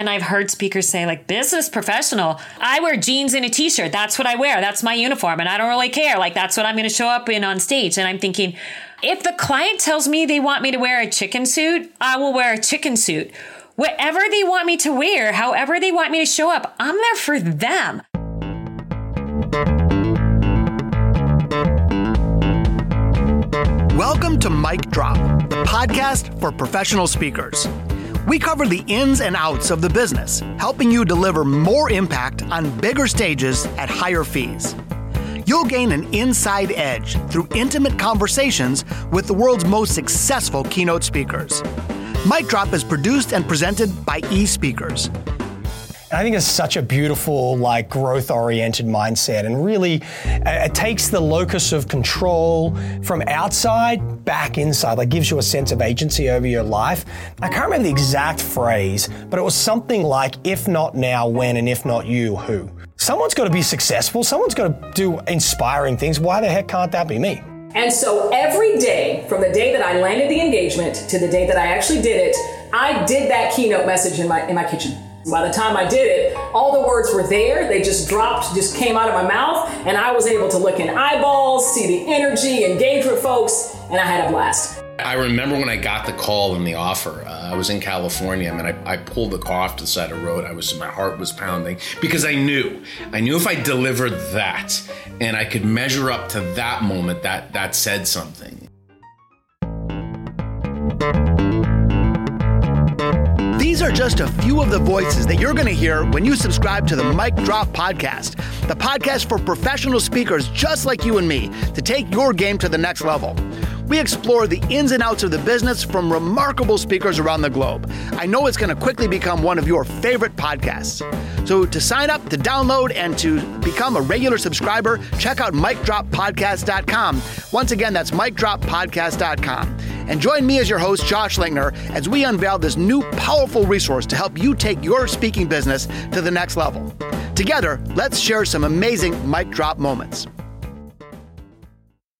And I've heard speakers say, like, business professional, I wear jeans and a t shirt. That's what I wear. That's my uniform. And I don't really care. Like, that's what I'm going to show up in on stage. And I'm thinking, if the client tells me they want me to wear a chicken suit, I will wear a chicken suit. Whatever they want me to wear, however they want me to show up, I'm there for them. Welcome to Mic Drop, the podcast for professional speakers. We cover the ins and outs of the business, helping you deliver more impact on bigger stages at higher fees. You'll gain an inside edge through intimate conversations with the world's most successful keynote speakers. Mic Drop is produced and presented by eSpeakers. And I think it's such a beautiful, like, growth oriented mindset. And really, uh, it takes the locus of control from outside back inside, like, gives you a sense of agency over your life. I can't remember the exact phrase, but it was something like, if not now, when, and if not you, who. Someone's got to be successful, someone's got to do inspiring things. Why the heck can't that be me? And so every day, from the day that I landed the engagement to the day that I actually did it, I did that keynote message in my in my kitchen. By the time I did it, all the words were there. They just dropped, just came out of my mouth, and I was able to look in eyeballs, see the energy, engage with folks, and I had a blast. I remember when I got the call and the offer. Uh, I was in California, and I, I pulled the car off to the side of the road. I was, my heart was pounding because I knew, I knew if I delivered that, and I could measure up to that moment, that that said something. Are just a few of the voices that you're going to hear when you subscribe to the Mic Drop Podcast, the podcast for professional speakers just like you and me to take your game to the next level. We explore the ins and outs of the business from remarkable speakers around the globe. I know it's going to quickly become one of your favorite podcasts. So to sign up, to download, and to become a regular subscriber, check out micdroppodcast.com. Once again, that's micdroppodcast.com. And join me as your host, Josh Linkner, as we unveil this new powerful resource to help you take your speaking business to the next level. Together, let's share some amazing mic drop moments.